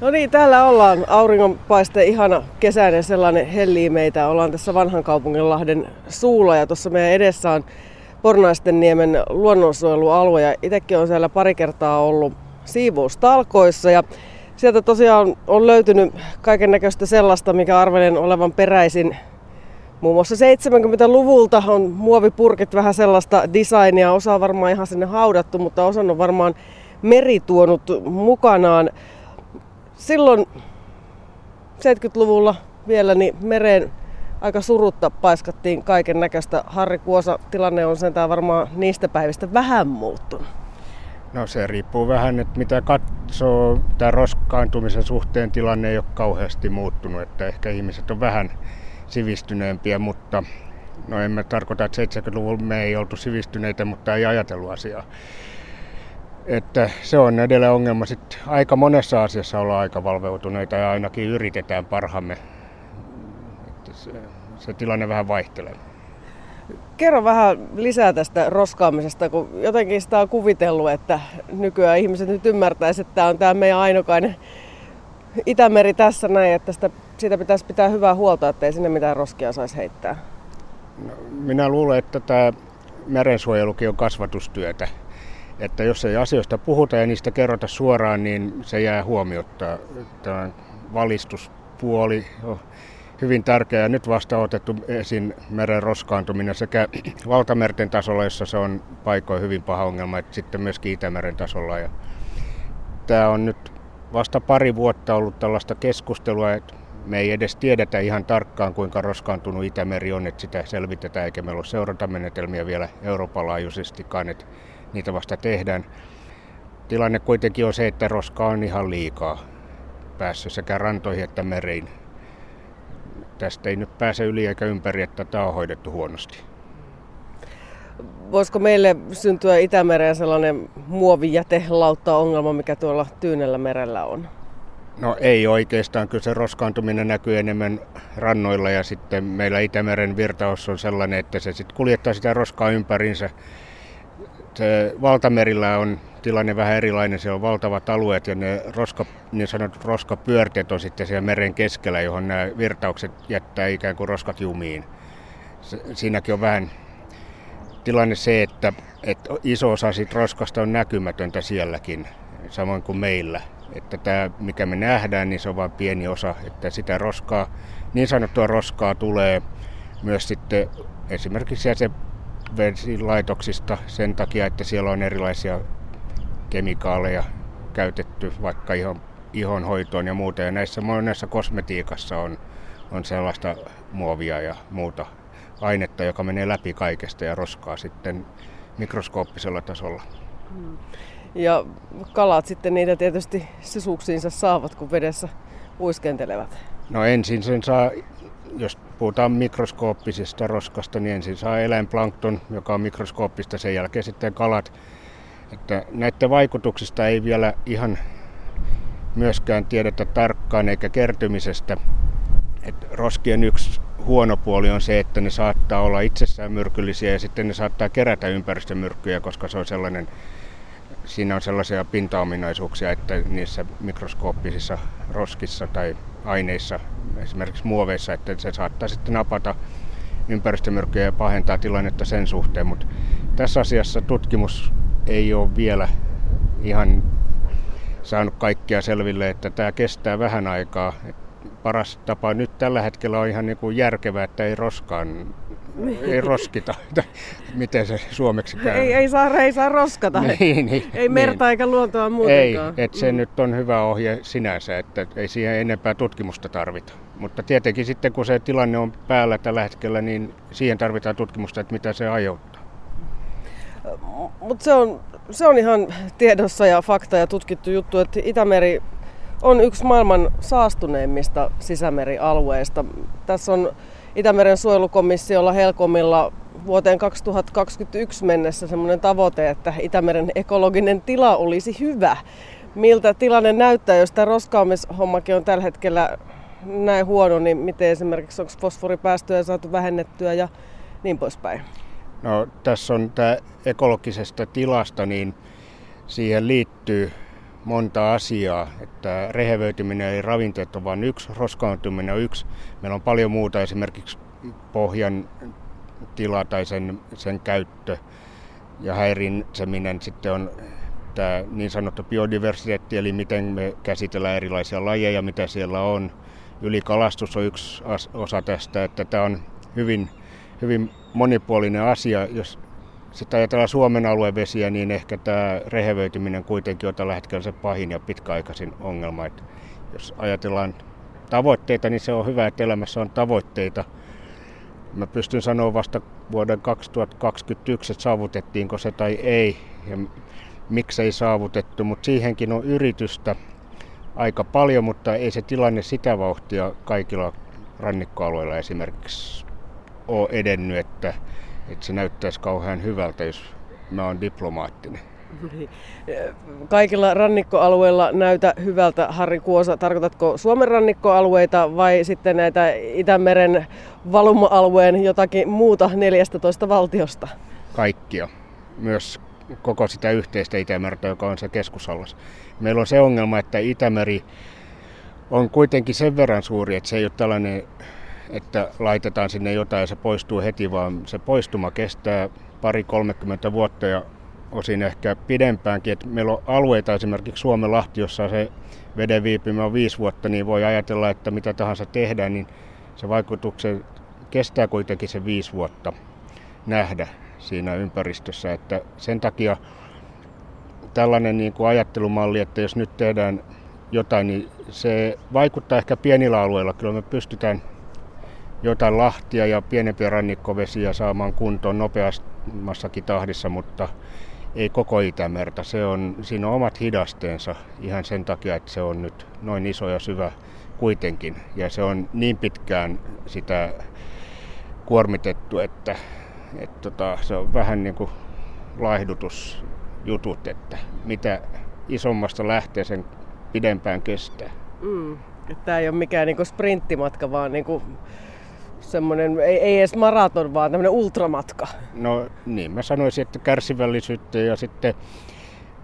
No niin, täällä ollaan. Auringonpaiste ihana kesäinen sellainen hellii meitä. Ollaan tässä vanhan kaupunginlahden suulla ja tuossa meidän edessä on Pornaisten niemen luonnonsuojelualue. Ja itsekin on siellä pari kertaa ollut siivoustalkoissa ja sieltä tosiaan on löytynyt kaiken näköistä sellaista, mikä arvelen olevan peräisin Muun muassa 70-luvulta on muovipurkit vähän sellaista designia, osa varmaan ihan sinne haudattu, mutta osan on varmaan meri tuonut mukanaan silloin 70-luvulla vielä niin mereen aika surutta paiskattiin kaiken näköistä. Harri Kuosa, tilanne on sentään varmaan niistä päivistä vähän muuttunut. No se riippuu vähän, että mitä katsoo. Tämä roskaantumisen suhteen tilanne ei ole kauheasti muuttunut, että ehkä ihmiset on vähän sivistyneempiä, mutta no en mä tarkoita, että 70-luvulla me ei oltu sivistyneitä, mutta ei ajatellut asiaa. Että se on edelleen ongelma. Sitten aika monessa asiassa ollaan aika valveutuneita ja ainakin yritetään parhaamme. Että se, se tilanne vähän vaihtelee. Kerro vähän lisää tästä roskaamisesta, kun jotenkin sitä on kuvitellut, että nykyään ihmiset nyt ymmärtäisivät, että tämä on tämä meidän ainokainen Itämeri tässä näin, että sitä, siitä pitäisi pitää hyvää huolta, ettei sinne mitään roskia saisi heittää. No, minä luulen, että tämä merensuojelukin on kasvatustyötä että jos ei asioista puhuta ja niistä kerrota suoraan, niin se jää huomiota. Tämä valistuspuoli on hyvin tärkeä. Nyt vasta otettu esiin meren roskaantuminen sekä valtamerten tasolla, jossa se on paikoin hyvin paha ongelma, että sitten myös Itämeren tasolla. Ja tämä on nyt vasta pari vuotta ollut tällaista keskustelua, että me ei edes tiedetä ihan tarkkaan, kuinka roskaantunut Itämeri on, että sitä selvitetään, eikä meillä ole seurantamenetelmiä vielä Euroopan laajuisestikaan. Että niitä vasta tehdään. Tilanne kuitenkin on se, että roska on ihan liikaa päässyt sekä rantoihin että meriin. Tästä ei nyt pääse yli eikä ympäri, että tämä on hoidettu huonosti. Voisiko meille syntyä Itämereen sellainen muovijätelautta-ongelma, mikä tuolla Tyynellä merellä on? No ei oikeastaan, kyllä se roskaantuminen näkyy enemmän rannoilla ja sitten meillä Itämeren virtaus on sellainen, että se sitten kuljettaa sitä roskaa ympärinsä valtamerillä on tilanne vähän erilainen. Se on valtavat alueet ja ne roska, niin sanotut roskapyörteet on sitten siellä meren keskellä, johon nämä virtaukset jättää ikään kuin roskat jumiin. Siinäkin on vähän tilanne se, että, että iso osa siitä roskasta on näkymätöntä sielläkin, samoin kuin meillä. Että tämä, mikä me nähdään, niin se on vain pieni osa, että sitä roskaa, niin sanottua roskaa tulee myös sitten esimerkiksi se vesilaitoksista sen takia, että siellä on erilaisia kemikaaleja käytetty vaikka ihon, ihon hoitoon ja muuta. Ja näissä monessa kosmetiikassa on, on sellaista muovia ja muuta ainetta, joka menee läpi kaikesta ja roskaa sitten mikroskooppisella tasolla. Hmm. Ja kalat sitten niitä tietysti sisuksiinsa saavat, kun vedessä uiskentelevat. No ensin sen saa jos puhutaan mikroskooppisesta roskasta, niin ensin saa eläinplankton, joka on mikroskooppista, sen jälkeen sitten kalat. Että näiden vaikutuksista ei vielä ihan myöskään tiedetä tarkkaan eikä kertymisestä. Et roskien yksi huono puoli on se, että ne saattaa olla itsessään myrkyllisiä ja sitten ne saattaa kerätä ympäristömyrkkyjä, koska se on sellainen, siinä on sellaisia pintaominaisuuksia, että niissä mikroskooppisissa roskissa tai aineissa, esimerkiksi muoveissa, että se saattaa sitten napata ympäristömyrkkyjä ja pahentaa tilannetta sen suhteen, mutta tässä asiassa tutkimus ei ole vielä ihan saanut kaikkia selville, että tämä kestää vähän aikaa. Paras tapa nyt tällä hetkellä on ihan niin kuin järkevää, että ei roskaan ei roskita. Miten se suomeksi käy? Ei, ei, saa, ei saa roskata. Niin, niin, ei merta niin. eikä luontoa muutenkaan. Ei, että se mm. nyt on hyvä ohje sinänsä, että ei siihen enempää tutkimusta tarvita. Mutta tietenkin sitten kun se tilanne on päällä tällä hetkellä, niin siihen tarvitaan tutkimusta, että mitä se aiheuttaa. Mutta se on, se on ihan tiedossa ja fakta ja tutkittu juttu, että Itämeri on yksi maailman saastuneimmista sisämerialueista. Tässä on Itämeren suojelukomissiolla Helkomilla vuoteen 2021 mennessä semmoinen tavoite, että Itämeren ekologinen tila olisi hyvä. Miltä tilanne näyttää, jos tämä roskaamishommakin on tällä hetkellä näin huono, niin miten esimerkiksi onko fosforipäästöjä saatu vähennettyä ja niin poispäin? No, tässä on tämä ekologisesta tilasta, niin siihen liittyy monta asiaa, että rehevöityminen ei ravinteet on vain yksi, roskaantuminen on yksi. Meillä on paljon muuta, esimerkiksi pohjan tila tai sen, sen käyttö ja häirinseminen sitten on tämä niin sanottu biodiversiteetti, eli miten me käsitellään erilaisia lajeja, mitä siellä on. Ylikalastus on yksi osa tästä, että tämä on hyvin, hyvin monipuolinen asia. Jos sitten ajatellaan Suomen aluevesiä, niin ehkä tämä rehevöityminen kuitenkin on tällä hetkellä se pahin ja pitkäaikaisin ongelma. Että jos ajatellaan tavoitteita, niin se on hyvä, että elämässä on tavoitteita. Mä pystyn sanoa vasta vuoden 2021, että saavutettiinko se tai ei ja miksei saavutettu, mutta siihenkin on yritystä aika paljon, mutta ei se tilanne sitä vauhtia kaikilla rannikkoalueilla esimerkiksi ole edennyt, että että se näyttäisi kauhean hyvältä, jos mä oon diplomaattinen. Niin. Kaikilla rannikkoalueilla näytä hyvältä, Harri Kuosa. Tarkoitatko Suomen rannikkoalueita vai sitten näitä Itämeren valuma-alueen jotakin muuta 14 valtiosta? Kaikkia. Myös koko sitä yhteistä Itämerta, joka on se keskusallas. Meillä on se ongelma, että Itämeri on kuitenkin sen verran suuri, että se ei ole tällainen että laitetaan sinne jotain ja se poistuu heti, vaan se poistuma kestää pari 30 vuotta ja osin ehkä pidempäänkin. Että meillä on alueita esimerkiksi Suomen Lahti, jossa se veden viipymä on viisi vuotta, niin voi ajatella, että mitä tahansa tehdään, niin se vaikutuksen kestää kuitenkin se viisi vuotta nähdä siinä ympäristössä. Että sen takia tällainen niin kuin ajattelumalli, että jos nyt tehdään jotain, niin se vaikuttaa ehkä pienillä alueilla. Kyllä me pystytään jotain lahtia ja pienempiä rannikkovesiä saamaan kuntoon nopeammassakin tahdissa, mutta ei koko Itämerta. Se on, siinä on omat hidasteensa ihan sen takia, että se on nyt noin iso ja syvä kuitenkin. Ja se on niin pitkään sitä kuormitettu, että, että tota, se on vähän niin kuin laihdutusjutut, että mitä isommasta lähtee sen pidempään kestää. Mm. Tämä ei ole mikään niinku sprinttimatka, vaan niinku semmoinen, ei, ei edes maraton, vaan tämmöinen ultramatka. No niin, mä sanoisin, että kärsivällisyyttä ja sitten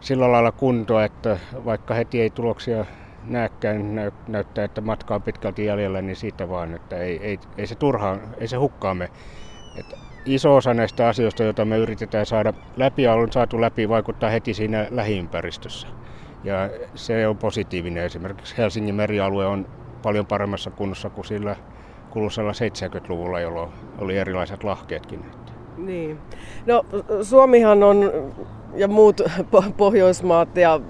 sillä lailla kuntoa, että vaikka heti ei tuloksia näkään, näy, näyttää, että matka on pitkälti jäljellä, niin siitä vaan, että ei, ei, ei se turhaan, ei se hukkaamme. Että iso osa näistä asioista, joita me yritetään saada läpi on saatu läpi, vaikuttaa heti siinä lähiympäristössä. Ja se on positiivinen. Esimerkiksi Helsingin merialue on paljon paremmassa kunnossa kuin sillä kuuluisella 70-luvulla, jolloin oli erilaiset lahkeetkin. Niin. No Suomihan on ja muut Pohjoismaat ja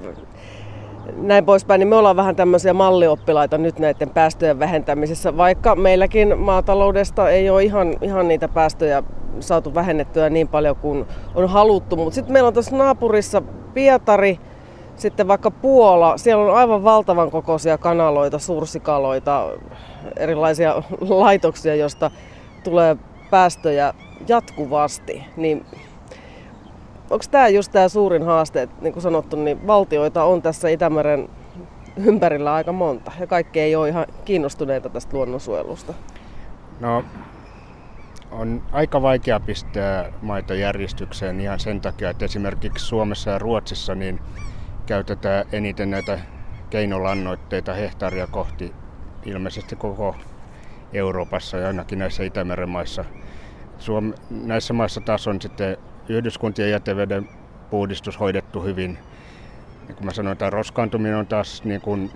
näin poispäin, niin me ollaan vähän tämmöisiä mallioppilaita nyt näiden päästöjen vähentämisessä, vaikka meilläkin maataloudesta ei ole ihan, ihan niitä päästöjä saatu vähennettyä niin paljon kuin on haluttu. Mutta sitten meillä on tuossa naapurissa Pietari, sitten vaikka Puola, siellä on aivan valtavan kokoisia kanaloita, sursikaloita, erilaisia laitoksia, joista tulee päästöjä jatkuvasti. Niin onko tämä just tämä suurin haaste, että niin kuin sanottu, niin valtioita on tässä Itämeren ympärillä aika monta ja kaikki ei ole ihan kiinnostuneita tästä luonnonsuojelusta? No on aika vaikea pistää maita järjestykseen ihan sen takia, että esimerkiksi Suomessa ja Ruotsissa niin käytetään eniten näitä keinolannoitteita hehtaaria kohti ilmeisesti koko Euroopassa ja ainakin näissä Itämeren maissa. Suom- näissä maissa taas on sitten yhdyskuntien jäteveden puhdistus hoidettu hyvin. Ja kun mä sanoin, että roskaantuminen on taas niin kuin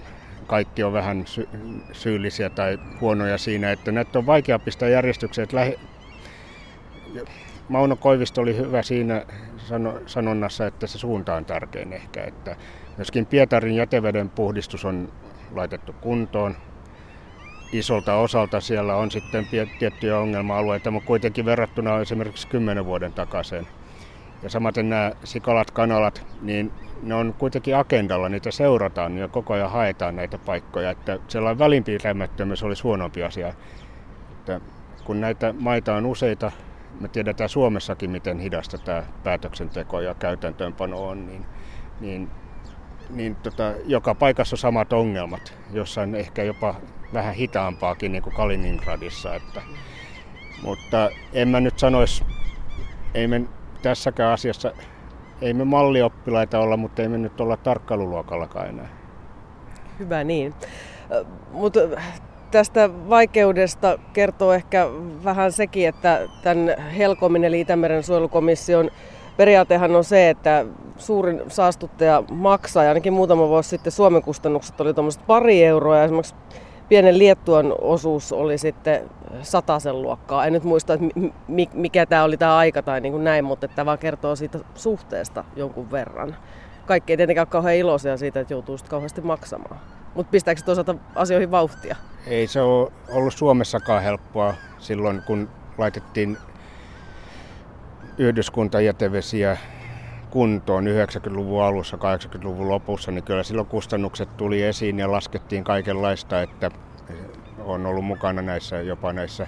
kaikki on vähän sy- syyllisiä tai huonoja siinä, että näitä on vaikea pistää järjestykseen. Lähe... Mauno Koivisto oli hyvä siinä sanonnassa, että se suunta on tärkein ehkä. Että myöskin Pietarin jäteveden puhdistus on laitettu kuntoon. Isolta osalta siellä on sitten tiettyjä ongelma-alueita, mutta kuitenkin verrattuna esimerkiksi 10 vuoden takaisin. Ja samaten nämä sikalat, kanalat, niin ne on kuitenkin agendalla, niitä seurataan ja koko ajan haetaan näitä paikkoja. Että sellainen välinpitämättömyys olisi huonompi asia. Että kun näitä maita on useita, me tiedetään Suomessakin, miten hidasta tämä päätöksenteko ja käytäntöönpano on, niin, niin, niin tota, joka paikassa on samat ongelmat, jossain ehkä jopa vähän hitaampaakin, niin kuin Kaliningradissa. Että, mutta en mä nyt sanoisi, ei me tässäkään asiassa ei me mallioppilaita olla, mutta ei me nyt olla tarkkailuluokallakaan enää. Hyvä niin. Mutta tästä vaikeudesta kertoo ehkä vähän sekin, että tämän Helkomin eli Itämeren suojelukomission periaatehan on se, että suurin saastuttaja maksaa, ja ainakin muutama vuosi sitten Suomen kustannukset oli tuommoiset pari euroa, ja esimerkiksi pienen Liettuan osuus oli sitten sataisen luokkaa. En nyt muista, että mikä tämä oli tämä aika tai niin kuin näin, mutta tämä vaan kertoo siitä suhteesta jonkun verran. Kaikki ei tietenkään ole kauhean iloisia siitä, että joutuu sitten kauheasti maksamaan. Mutta pistääkö se toisaalta asioihin vauhtia? Ei se ole ollut Suomessakaan helppoa silloin, kun laitettiin yhdyskuntajätevesiä kuntoon 90-luvun alussa, 80-luvun lopussa, niin kyllä silloin kustannukset tuli esiin ja laskettiin kaikenlaista, että on ollut mukana näissä, jopa näissä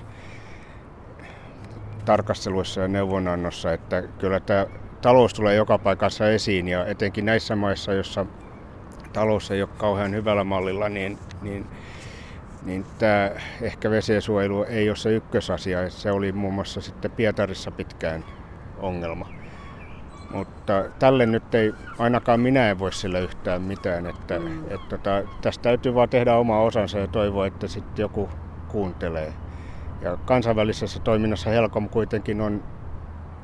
tarkasteluissa ja neuvonannossa, että kyllä tämä talous tulee joka paikassa esiin ja etenkin näissä maissa, joissa talous ei ole kauhean hyvällä mallilla, niin, niin, niin tämä ehkä vesiensuojelu ei ole se ykkösasia. Se oli muun muassa sitten Pietarissa pitkään ongelma. Mutta tälle nyt ei, ainakaan minä en voi sillä yhtään mitään. Että, mm. et, tota, tästä täytyy vaan tehdä oma osansa ja toivoa, että sitten joku kuuntelee. Ja kansainvälisessä toiminnassa Helcom kuitenkin on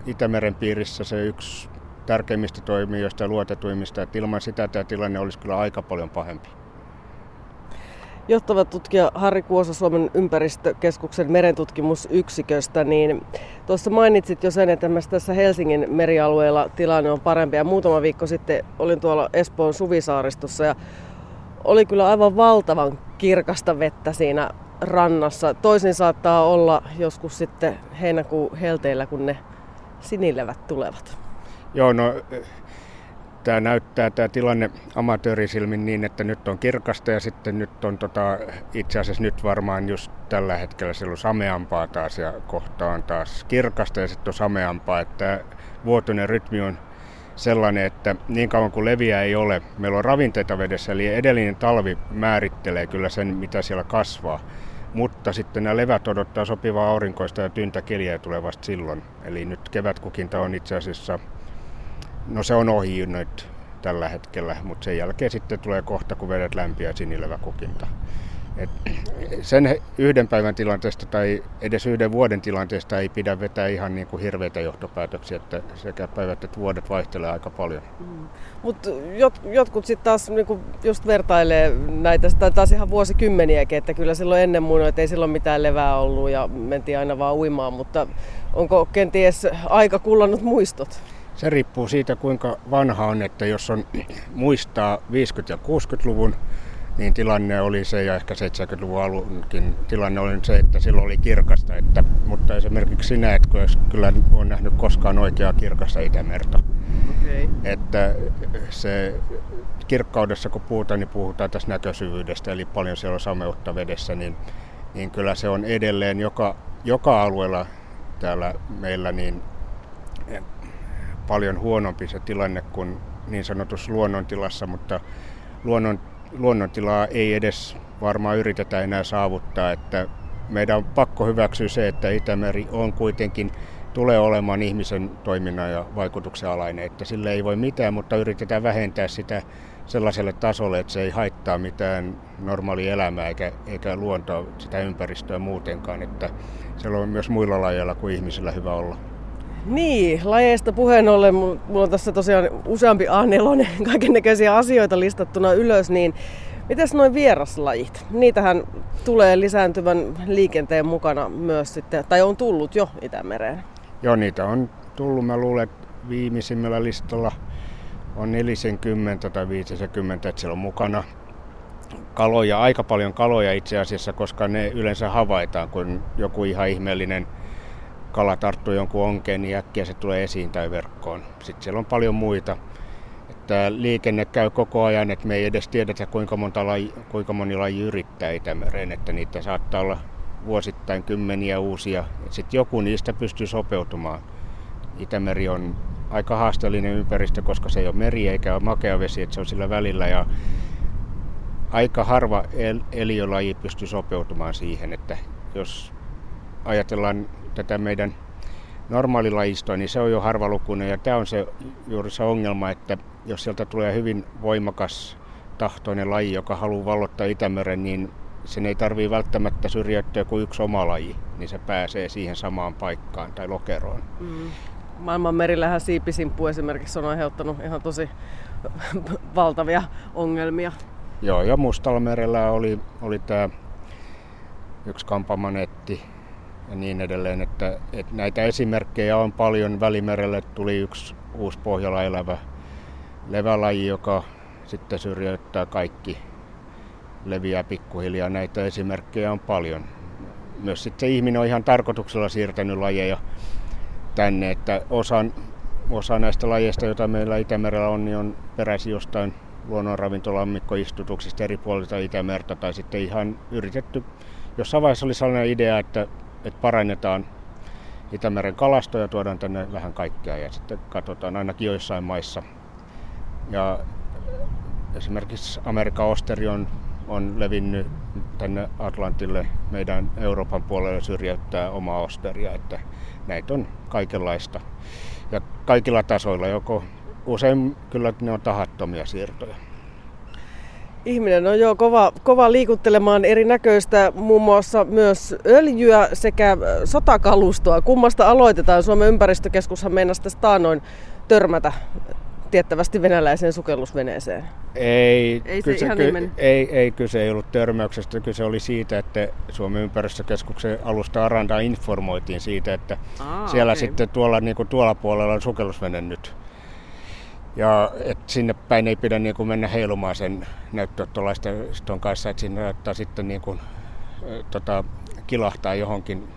Itämeren piirissä se yksi tärkeimmistä toimijoista ja luotetuimmista. Että ilman sitä tämä tilanne olisi kyllä aika paljon pahempi. Johtava tutkija Harri Kuosa Suomen ympäristökeskuksen merentutkimusyksiköstä, niin tuossa mainitsit jo sen, että tässä Helsingin merialueella tilanne on parempi. Ja muutama viikko sitten olin tuolla Espoon Suvisaaristossa ja oli kyllä aivan valtavan kirkasta vettä siinä rannassa. Toisin saattaa olla joskus sitten heinäkuun helteillä, kun ne sinilevät tulevat. Joo, no tämä näyttää tämä tilanne amatöörisilmin niin, että nyt on kirkasta ja sitten nyt on tota, itse asiassa nyt varmaan just tällä hetkellä siellä on sameampaa taas ja kohta on taas kirkasta ja sitten on sameampaa, että vuotuinen rytmi on sellainen, että niin kauan kuin leviä ei ole, meillä on ravinteita vedessä, eli edellinen talvi määrittelee kyllä sen, mitä siellä kasvaa. Mutta sitten nämä levät odottaa sopivaa aurinkoista ja tyntä keliä tulee vasta silloin. Eli nyt kevätkukinta on itse asiassa No se on ohi nyt tällä hetkellä, mutta sen jälkeen sitten tulee kohta, kun vedet lämpiä sinilevä kukinta. Et sen yhden päivän tilanteesta tai edes yhden vuoden tilanteesta ei pidä vetää ihan niin kuin hirveitä johtopäätöksiä, että sekä päivät että vuodet vaihtelee aika paljon. Mm. Mutta jot, jotkut sitten taas niinku just vertailee näitä, tai taas ihan vuosikymmeniäkin, että kyllä silloin ennen muun, että ei silloin mitään levää ollut ja mentiin aina vaan uimaan, mutta onko kenties aika kullannut muistot? Se riippuu siitä, kuinka vanha on, että jos on muistaa 50- ja 60-luvun, niin tilanne oli se, ja ehkä 70-luvun alunkin tilanne oli se, että silloin oli kirkasta. Että, mutta esimerkiksi sinä et kyllä ole nähnyt koskaan oikeaa kirkasta Itämerta. Okay. Että se kirkkaudessa, kun puhutaan, niin puhutaan tästä näkösyvyydestä, eli paljon siellä on sameutta vedessä, niin, niin kyllä se on edelleen joka, joka alueella täällä meillä niin paljon huonompi se tilanne kuin niin sanotussa luonnontilassa, mutta luonnon, luonnontilaa ei edes varmaan yritetä enää saavuttaa, että meidän on pakko hyväksyä se, että Itämeri on kuitenkin tulee olemaan ihmisen toiminnan ja vaikutuksen alainen, että sille ei voi mitään, mutta yritetään vähentää sitä sellaiselle tasolle, että se ei haittaa mitään normaalia elämää eikä, eikä luontoa, sitä ympäristöä muutenkaan, että siellä on myös muilla lajeilla kuin ihmisillä hyvä olla. Niin, lajeista puheen ollen, mulla on tässä tosiaan useampi A4 kaiken näköisiä asioita listattuna ylös, niin Mites noin vieraslajit? Niitähän tulee lisääntyvän liikenteen mukana myös sitten, tai on tullut jo Itämereen. Joo, niitä on tullut. Mä luulen, että viimeisimmällä listalla on 40 tai 50, että siellä on mukana kaloja, aika paljon kaloja itse asiassa, koska ne yleensä havaitaan, kun joku ihan ihmeellinen kala tarttuu jonkun onkeen, niin äkkiä se tulee esiin tai verkkoon. Sitten siellä on paljon muita. Että liikenne käy koko ajan, että me ei edes tiedetä kuinka, monta laji, kuinka moni laji yrittää Itämereen, että niitä saattaa olla vuosittain kymmeniä uusia. Sitten joku niistä pystyy sopeutumaan. Itämeri on aika haasteellinen ympäristö, koska se ei ole meri eikä ole makea vesi, että se on sillä välillä. Ja aika harva el- eliölaji pystyy sopeutumaan siihen, että jos ajatellaan tätä meidän normaalilajistoa, niin se on jo harvalukuinen. Ja tämä on se, juuri se ongelma, että jos sieltä tulee hyvin voimakas tahtoinen laji, joka haluaa vallottaa Itämeren, niin sen ei tarvitse välttämättä syrjäyttää kuin yksi oma laji, niin se pääsee siihen samaan paikkaan tai lokeroon. Mm. Maailman merillähän siipisimppu esimerkiksi on aiheuttanut ihan tosi valtavia ongelmia. Joo, ja Mustalla merellä oli, oli tämä yksi kampamanetti ja niin edelleen, että, että näitä esimerkkejä on paljon. Välimerelle tuli yksi uusi pohjalla elävä levälaji, joka sitten syrjäyttää kaikki, leviää pikkuhiljaa. Näitä esimerkkejä on paljon. Myös sitten ihminen on ihan tarkoituksella siirtänyt lajeja tänne, että osan, osa näistä lajeista, joita meillä Itämerellä on, niin on peräisin jostain luonnonravintolammikkoistutuksista eri puolilta Itämerta tai sitten ihan yritetty. Jossain vaiheessa oli sellainen idea, että, että parannetaan Itämeren kalastoja, tuodaan tänne vähän kaikkea ja sitten katsotaan ainakin joissain maissa. Ja esimerkiksi Amerikan osteri on, on levinnyt tänne Atlantille meidän Euroopan puolelle syrjäyttää omaa osteria, että näitä on kaikenlaista ja kaikilla tasoilla, joko usein kyllä ne on tahattomia siirtoja. Ihminen on jo kova, kova liikuttelemaan erinäköistä, muun muassa myös öljyä sekä sotakalustoa. Kummasta aloitetaan? Suomen ympäristökeskushan meinasi tästä taanoin törmätä tiettävästi venäläiseen sukellusveneeseen. Ei, ei, kyse, ihan ky, niin ei, ei kyse ei ollut törmäyksestä, kyse oli siitä, että Suomen ympäristökeskuksen alusta Aranda informoitiin siitä, että Aa, siellä okay. sitten tuolla, niin kuin tuolla puolella on sukellusvene nyt. Ja että sinne päin ei pidä niin kuin mennä heilumaan sen näyttöottolaiston kanssa, että sinne näyttää sitten niin kuin, tota, kilahtaa johonkin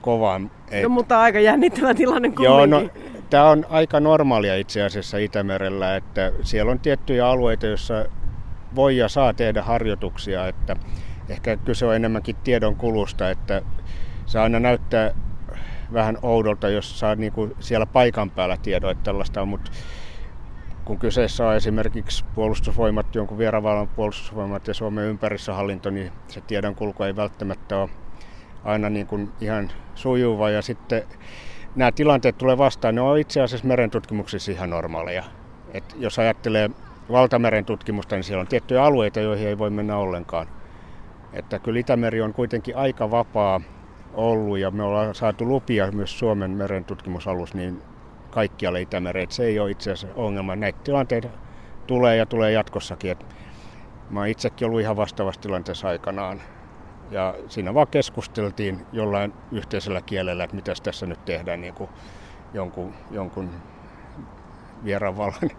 kovaan. No mutta aika jännittävä tilanne kumminkin. Joo, no, tämä on aika normaalia itse asiassa Itämerellä, että siellä on tiettyjä alueita, joissa voi ja saa tehdä harjoituksia, että ehkä kyse on enemmänkin tiedon kulusta, että se aina näyttää vähän oudolta, jos saa niin kuin siellä paikan päällä tiedon, että tällaista on, mutta kun kyseessä on esimerkiksi puolustusvoimat, jonkun vieravallan puolustusvoimat ja Suomen ympäristöhallinto, niin se tiedonkulku ei välttämättä ole aina niin kuin ihan sujuva. Ja sitten nämä tilanteet tulee vastaan, ne on itse asiassa merentutkimuksissa ihan normaaleja. Et jos ajattelee valtameren tutkimusta, niin siellä on tiettyjä alueita, joihin ei voi mennä ollenkaan. Että kyllä Itämeri on kuitenkin aika vapaa ollut ja me ollaan saatu lupia myös Suomen meren tutkimusalus niin kaikkialle Itämereen. Se ei ole itse asiassa ongelma. Näitä tilanteita tulee ja tulee jatkossakin. Et mä oon itsekin ollut ihan vastaavassa tilanteessa aikanaan. Ja siinä vaan keskusteltiin jollain yhteisellä kielellä, että mitä tässä nyt tehdään niin kuin jonkun, jonkun vieraanvallan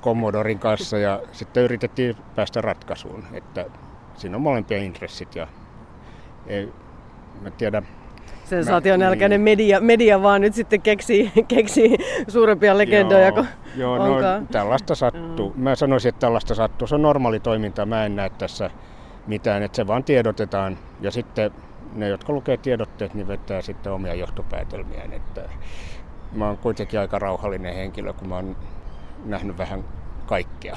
kommodorin kanssa ja sitten yritettiin päästä ratkaisuun, että siinä on molempia intressit ja ei, mä tiedä, Sensaationälkäinen media, media vaan nyt sitten keksii, keksii suurempia legendoja joo, kuin Joo, no, tällaista sattuu. Mä sanoisin, että tällaista sattuu. Se on normaali toiminta. Mä en näe tässä mitään, että se vaan tiedotetaan ja sitten ne, jotka lukee tiedotteet, niin vetää sitten omia johtopäätelmiään. Että mä oon kuitenkin aika rauhallinen henkilö, kun mä oon nähnyt vähän kaikkea.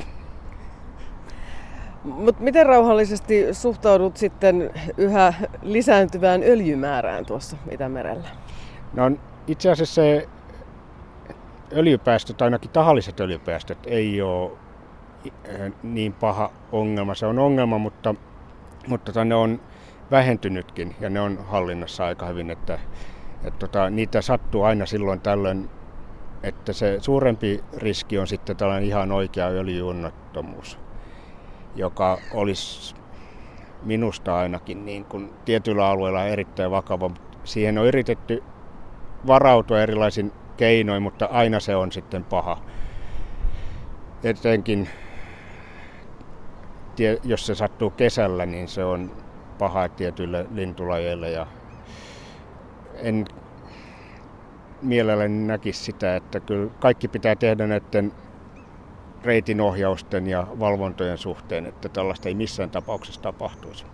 Mut miten rauhallisesti suhtaudut sitten yhä lisääntyvään öljymäärään tuossa Itämerellä? No itse asiassa se öljypäästöt, ainakin tahalliset öljypäästöt, ei ole niin paha ongelma. Se on ongelma, mutta mutta tota, ne on vähentynytkin ja ne on hallinnassa aika hyvin, että, että tota, niitä sattuu aina silloin tällöin, että se suurempi riski on sitten tällainen ihan oikea öljyunnottomuus, joka olisi minusta ainakin niin kuin tietyillä alueilla erittäin vakava. Siihen on yritetty varautua erilaisin keinoin, mutta aina se on sitten paha. Etenkin jos se sattuu kesällä, niin se on paha tietyille lintulajeille ja en mielelläni näkisi sitä, että kyllä kaikki pitää tehdä näiden reitinohjausten ja valvontojen suhteen, että tällaista ei missään tapauksessa tapahtuisi.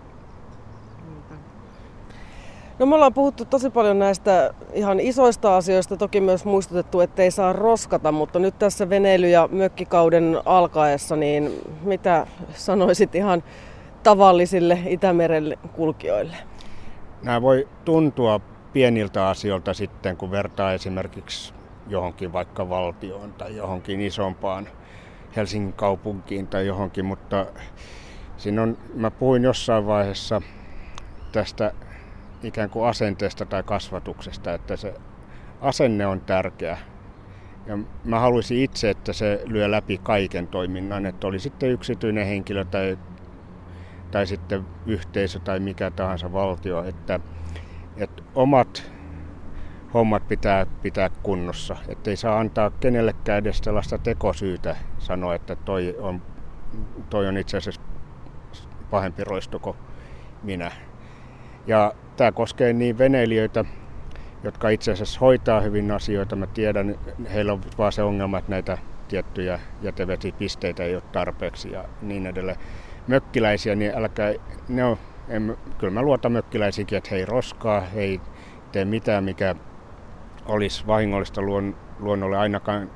No me ollaan puhuttu tosi paljon näistä ihan isoista asioista, toki myös muistutettu, että ei saa roskata, mutta nyt tässä veneily- ja mökkikauden alkaessa, niin mitä sanoisit ihan tavallisille Itämeren kulkijoille? Nämä voi tuntua pieniltä asioilta sitten, kun vertaa esimerkiksi johonkin vaikka valtioon tai johonkin isompaan Helsingin kaupunkiin tai johonkin, mutta siinä on, mä puhuin jossain vaiheessa tästä ikään kuin asenteesta tai kasvatuksesta, että se asenne on tärkeä. Ja mä haluaisin itse, että se lyö läpi kaiken toiminnan, että oli sitten yksityinen henkilö tai, tai sitten yhteisö tai mikä tahansa valtio, että, että omat hommat pitää pitää kunnossa. Että ei saa antaa kenellekään edes sellaista tekosyytä sanoa, että toi on, toi on itse asiassa pahempi roisto kuin minä. Ja tämä koskee niin veneilijöitä, jotka itse asiassa hoitaa hyvin asioita. Mä tiedän, heillä on vaan se ongelma, että näitä tiettyjä jätevesipisteitä ei ole tarpeeksi ja niin edelleen. Mökkiläisiä, niin älkää, ne on, en, kyllä mä luotan mökkiläisiinkin, että he ei roskaa, he ei tee mitään, mikä olisi vahingollista luon, luonnolle ainakaan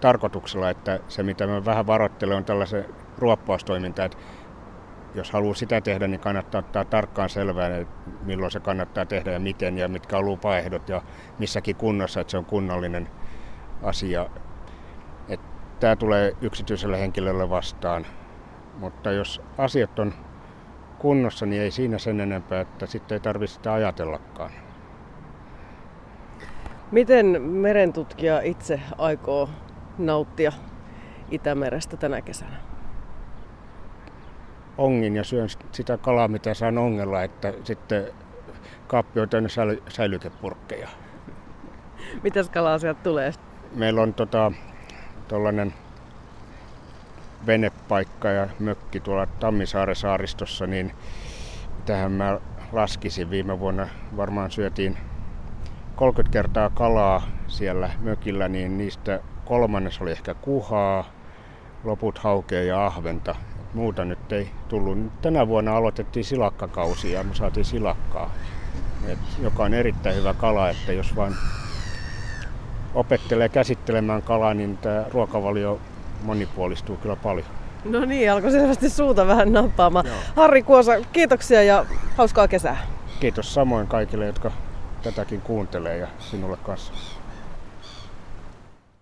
tarkoituksella, että se mitä mä vähän varoittelen on tällaisen ruoppaustoiminta, että jos haluaa sitä tehdä, niin kannattaa ottaa tarkkaan selvää, että milloin se kannattaa tehdä ja miten ja mitkä on lupaehdot ja missäkin kunnossa, että se on kunnallinen asia. Että tämä tulee yksityiselle henkilölle vastaan, mutta jos asiat on kunnossa, niin ei siinä sen enempää, että sitten ei tarvitse sitä ajatellakaan. Miten merentutkija itse aikoo nauttia Itämerestä tänä kesänä? Ongin ja syön sitä kalaa, mitä saan ongella, että sitten kaappi on täynnä säily- säilykepurkkeja. Mitäs kalaa sieltä tulee? Meillä on tota, tollainen venepaikka ja mökki tuolla Tammisaaren saaristossa, niin tähän mä laskisin viime vuonna varmaan syötiin 30 kertaa kalaa siellä mökillä, niin niistä kolmannes oli ehkä kuhaa, loput haukea ja ahventa. Muuta nyt ei tullut. Tänä vuonna aloitettiin silakkakausi ja me saatiin silakkaa, Et joka on erittäin hyvä kala, että jos vain opettelee käsittelemään kalaa, niin tämä ruokavalio monipuolistuu kyllä paljon. No niin, alkoi selvästi suuta vähän nappaamaan. Joo. Harri Kuosa, kiitoksia ja hauskaa kesää. Kiitos samoin kaikille, jotka tätäkin kuuntelee ja sinulle kanssa.